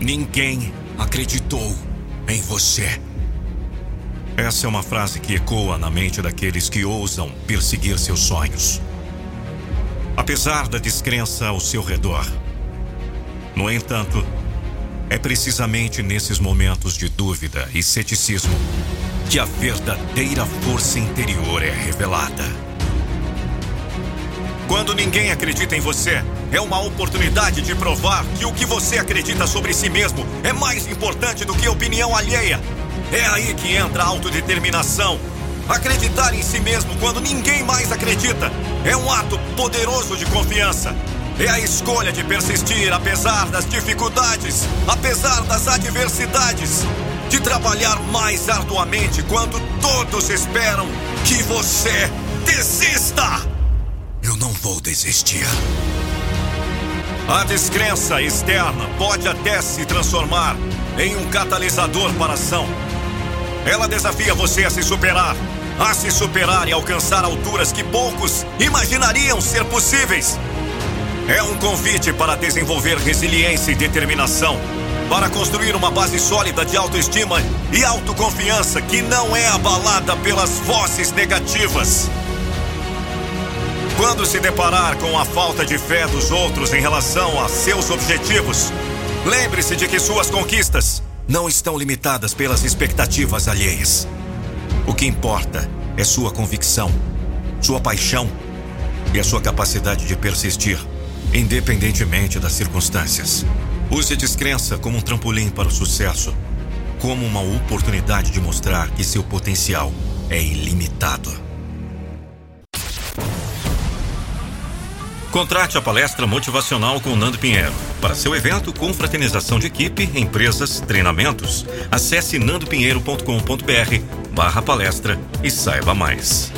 Ninguém acreditou em você. Essa é uma frase que ecoa na mente daqueles que ousam perseguir seus sonhos. Apesar da descrença ao seu redor. No entanto, é precisamente nesses momentos de dúvida e ceticismo que a verdadeira força interior é revelada. Quando ninguém acredita em você, é uma oportunidade de provar que o que você acredita sobre si mesmo é mais importante do que a opinião alheia. É aí que entra a autodeterminação. Acreditar em si mesmo quando ninguém mais acredita é um ato poderoso de confiança. É a escolha de persistir apesar das dificuldades, apesar das adversidades. De trabalhar mais arduamente quando todos esperam que você desista. Vou desistir. A descrença externa pode até se transformar em um catalisador para a ação. Ela desafia você a se superar, a se superar e alcançar alturas que poucos imaginariam ser possíveis. É um convite para desenvolver resiliência e determinação, para construir uma base sólida de autoestima e autoconfiança que não é abalada pelas vozes negativas. Quando se deparar com a falta de fé dos outros em relação a seus objetivos, lembre-se de que suas conquistas não estão limitadas pelas expectativas alheias. O que importa é sua convicção, sua paixão e a sua capacidade de persistir, independentemente das circunstâncias. Use a descrença como um trampolim para o sucesso, como uma oportunidade de mostrar que seu potencial é ilimitado. Contrate a palestra motivacional com Nando Pinheiro. Para seu evento, com fraternização de equipe, empresas, treinamentos, acesse nandopinheiro.com.br barra palestra e saiba mais.